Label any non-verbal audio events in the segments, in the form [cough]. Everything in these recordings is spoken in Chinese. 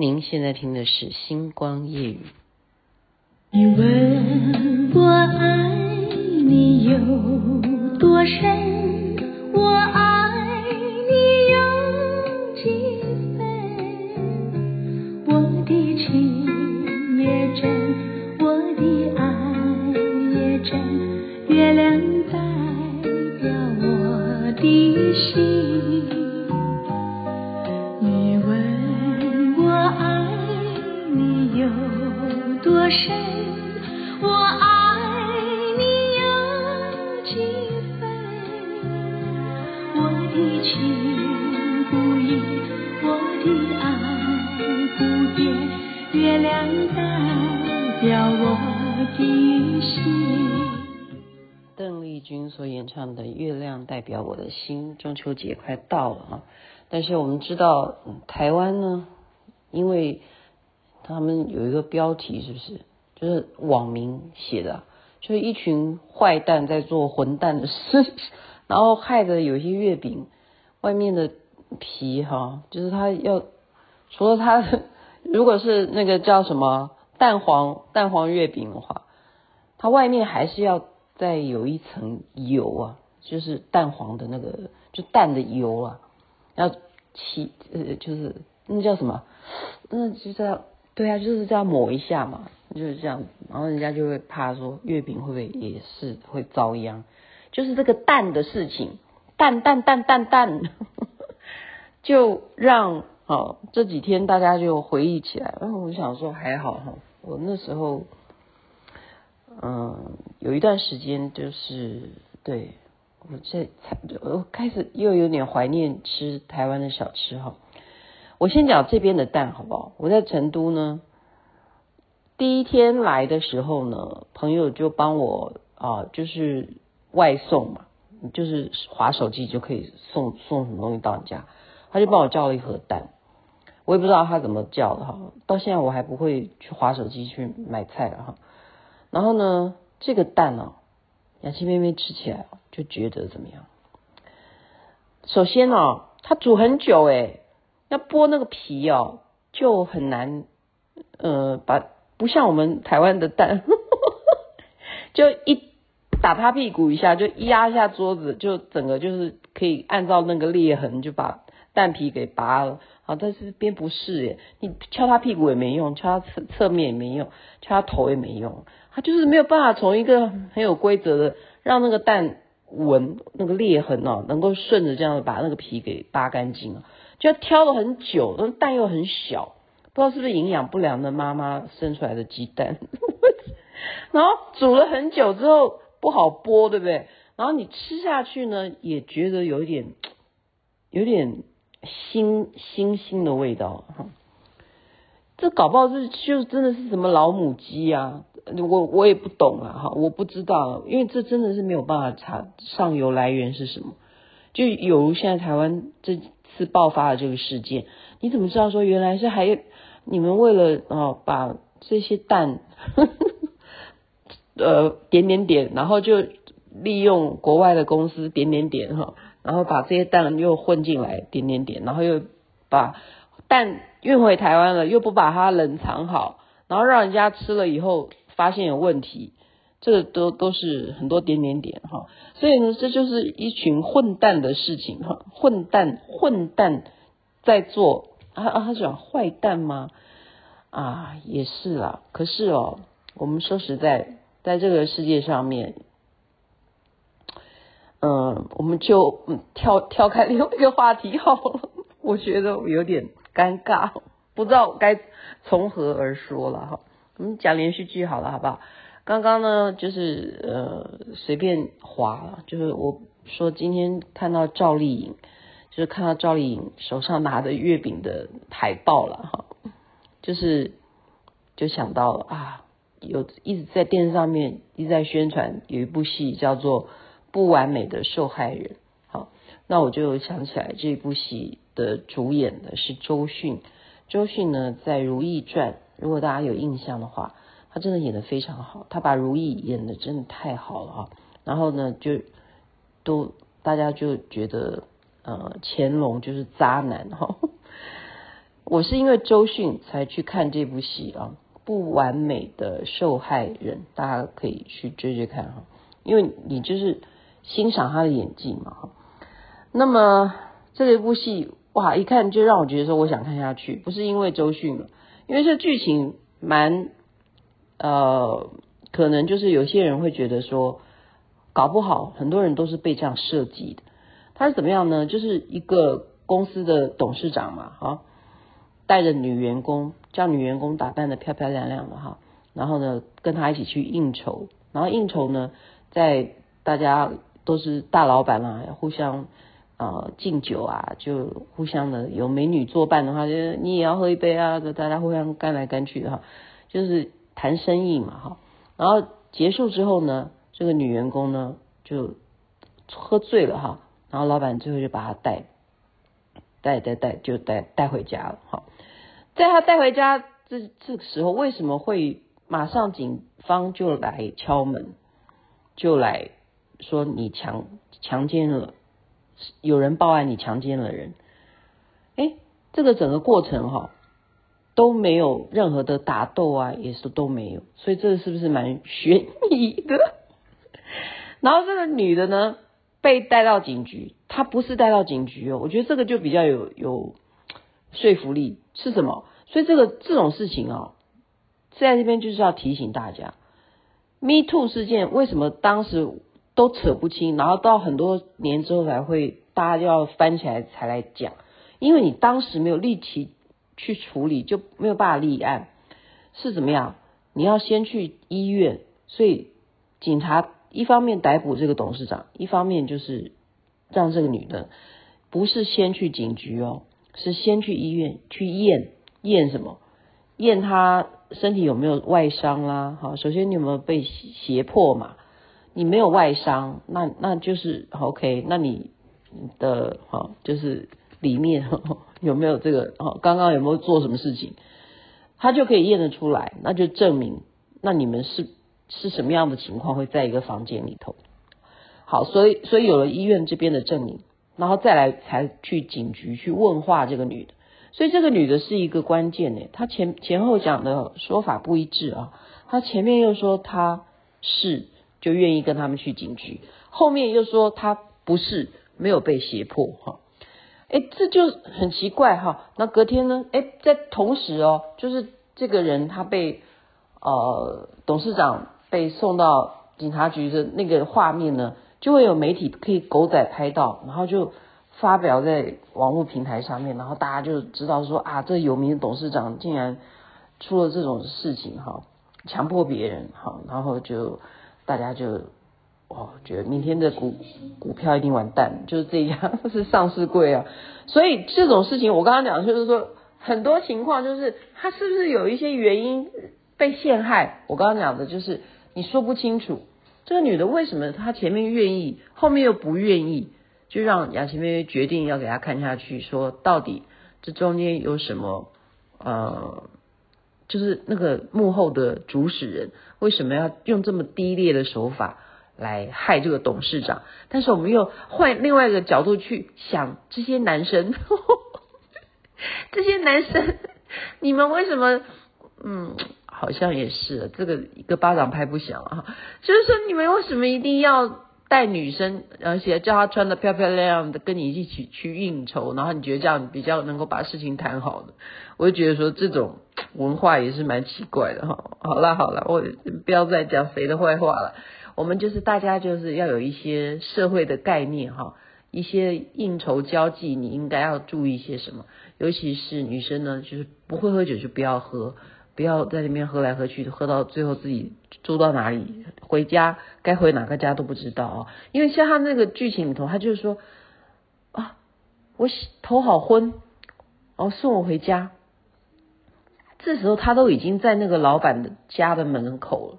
您现在听的是《星光夜语》。你问我爱你有多深，我爱你有几分？我的情也真，我的爱也真，月亮代的爱不见，月亮代表我的心邓丽君所演唱的《月亮代表我的心》，中秋节快到了啊！但是我们知道，台湾呢，因为他们有一个标题，是不是？就是网民写的，就是一群坏蛋在做混蛋的事，[laughs] 然后害得有些月饼外面的皮哈，就是他要除了他，[laughs] 如果是那个叫什么？蛋黄蛋黄月饼的话，它外面还是要再有一层油啊，就是蛋黄的那个，就蛋的油啊，要起呃，就是那叫什么？那就是要对啊，就是这样抹一下嘛，就是这样，然后人家就会怕说月饼会不会也是会遭殃？就是这个蛋的事情，蛋蛋蛋蛋蛋，就让哦这几天大家就回忆起来，然后我想说还好哈。我那时候，嗯，有一段时间就是对我在我开始又有点怀念吃台湾的小吃哈。我先讲这边的蛋好不好？我在成都呢，第一天来的时候呢，朋友就帮我啊，就是外送嘛，就是滑手机就可以送送什么东西到你家，他就帮我叫了一盒蛋。我也不知道他怎么叫的哈，到现在我还不会去滑手机去买菜了哈。然后呢，这个蛋呢，雅琪妹妹吃起来就觉得怎么样？首先呢，它煮很久诶，要剥那个皮哦，就很难，呃，把不像我们台湾的蛋，[laughs] 就一打他屁股一下，就一压一下桌子，就整个就是可以按照那个裂痕就把蛋皮给拔了。啊，但是边不是耶，你敲他屁股也没用，敲他侧侧面也没用，敲他头也没用，他就是没有办法从一个很有规则的让那个蛋纹那个裂痕哦，能够顺着这样把那个皮给扒干净啊，就要挑了很久，那蛋又很小，不知道是不是营养不良的妈妈生出来的鸡蛋，[laughs] 然后煮了很久之后不好剥，对不对？然后你吃下去呢，也觉得有一点，有点。腥腥腥的味道哈，这搞不好是就真的是什么老母鸡啊？我我也不懂啊哈，我不知道，因为这真的是没有办法查上游来源是什么。就有如现在台湾这次爆发的这个事件，你怎么知道说原来是还你们为了啊把这些蛋呵呵 [laughs] 呃点点点，然后就利用国外的公司点点点哈。然后把这些蛋又混进来，点点点，然后又把蛋运回台湾了，又不把它冷藏好，然后让人家吃了以后发现有问题，这都都是很多点点点哈。所以呢，这就是一群混蛋的事情哈，混蛋混蛋在做啊啊，他讲坏蛋吗？啊，也是啦。可是哦，我们说实在，在这个世界上面。嗯，我们就嗯跳跳开另外一个话题好了。[laughs] 我觉得我有点尴尬，不知道该从何而说了哈。我们讲连续剧好了，好不好？刚刚呢，就是呃随便划，就是我说今天看到赵丽颖，就是看到赵丽颖手上拿的月饼的海报了哈，就是就想到了啊，有一直在电视上面一直在宣传有一部戏叫做。不完美的受害人，好，那我就想起来这部戏的主演的是周迅。周迅呢，在《如懿传》，如果大家有印象的话，她真的演得非常好，她把如懿演得真的太好了啊。然后呢，就都大家就觉得，呃，乾隆就是渣男哈。[laughs] 我是因为周迅才去看这部戏啊，《不完美的受害人》，大家可以去追追看哈，因为你就是欣赏他的演技嘛。那么这一部戏哇，一看就让我觉得说我想看下去，不是因为周迅了，因为这剧情蛮呃，可能就是有些人会觉得说，搞不好很多人都是被这样设计的。他是怎么样呢？就是一个公司的董事长嘛，哈，带着女员工，叫女员工打扮得漂漂亮亮的哈，然后呢，跟他一起去应酬，然后应酬呢，在大家都是大老板啦，互相呃敬酒啊，就互相的有美女作伴的话，就你也要喝一杯啊，就大家互相干来干去的哈，就是谈生意嘛哈，然后结束之后呢，这个女员工呢就喝醉了哈。然后老板最后就把她带带带带就带带回家了。哈，在他带回家这这个时候，为什么会马上警方就来敲门，就来说你强强奸了，有人报案你强奸了人？哎，这个整个过程哈都没有任何的打斗啊，也是都没有，所以这是不是蛮悬疑的？[laughs] 然后这个女的呢？被带到警局，她不是带到警局哦，我觉得这个就比较有有说服力，是什么？所以这个这种事情啊，在这边就是要提醒大家，Me Too 事件为什么当时都扯不清，然后到很多年之后才会大家要翻起来才来讲，因为你当时没有力气去处理，就没有办法立案，是怎么样？你要先去医院，所以警察。一方面逮捕这个董事长，一方面就是让这个女的不是先去警局哦，是先去医院去验验什么？验她身体有没有外伤啦？好，首先你有没有被胁迫嘛？你没有外伤，那那就是 OK。那你的哈就是里面 [laughs] 有没有这个？哦，刚刚有没有做什么事情？他就可以验得出来，那就证明那你们是。是什么样的情况会在一个房间里头？好，所以所以有了医院这边的证明，然后再来才去警局去问话这个女的。所以这个女的是一个关键呢，她前前后讲的说法不一致啊。她前面又说她是就愿意跟他们去警局，后面又说他不是没有被胁迫哈。哎，这就很奇怪哈。那隔天呢？哎，在同时哦，就是这个人他被呃董事长。被送到警察局的那个画面呢，就会有媒体可以狗仔拍到，然后就发表在网络平台上面，然后大家就知道说啊，这有名的董事长竟然出了这种事情哈，强迫别人哈，然后就大家就哦，觉得明天的股股票一定完蛋，就是这样，是上市柜啊，[laughs] 所以这种事情我刚刚讲就是说很多情况就是他是不是有一些原因被陷害？我刚刚讲的就是。你说不清楚，这个女的为什么她前面愿意，后面又不愿意，就让雅琪妹妹决定要给她看下去，说到底这中间有什么？呃，就是那个幕后的主使人为什么要用这么低劣的手法来害这个董事长？但是我们又换另外一个角度去想，这些男生，呵 [laughs] 呵这些男生，你们为什么？嗯。好像也是，这个一个巴掌拍不响啊！就是说，你们为什么一定要带女生，而且叫她穿得漂漂亮亮的，跟你一起去应酬，然后你觉得这样比较能够把事情谈好的？我就觉得说这种文化也是蛮奇怪的哈。好了好了，我不要再讲谁的坏话了。我们就是大家就是要有一些社会的概念哈，一些应酬交际，你应该要注意些什么？尤其是女生呢，就是不会喝酒就不要喝。不要在里面喝来喝去，喝到最后自己住到哪里，回家该回哪个家都不知道啊！因为像他那个剧情里头，他就是说啊，我头好昏，然后送我回家。这时候他都已经在那个老板的家的门口了。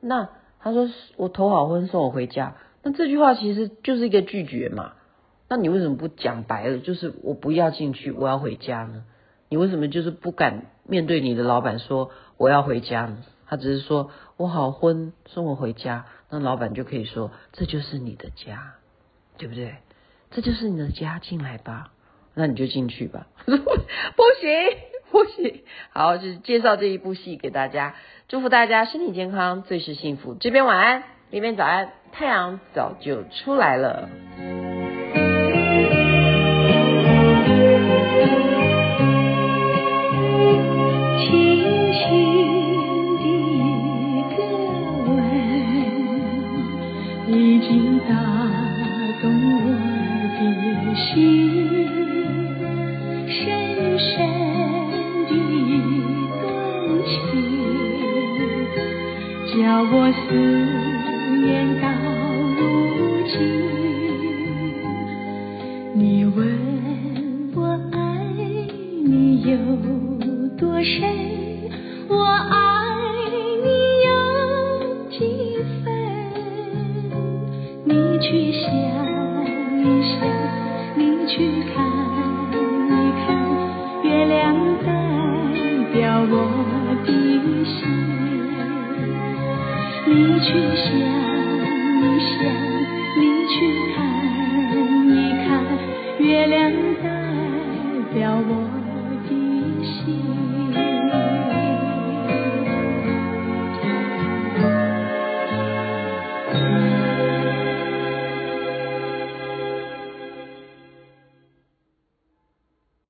那他说我头好昏，送我回家。那这句话其实就是一个拒绝嘛。那你为什么不讲白了，就是我不要进去，我要回家呢？你为什么就是不敢面对你的老板说我要回家呢？他只是说我好昏，送我回家，那老板就可以说这就是你的家，对不对？这就是你的家，进来吧。那你就进去吧。[laughs] 不行 [laughs] 呼吸，好，就是介绍这一部戏给大家，祝福大家身体健康，最是幸福。这边晚安，那边早安，太阳早就出来了。我思念到如今，你问我爱你有多深，我爱你有几分？你去去想。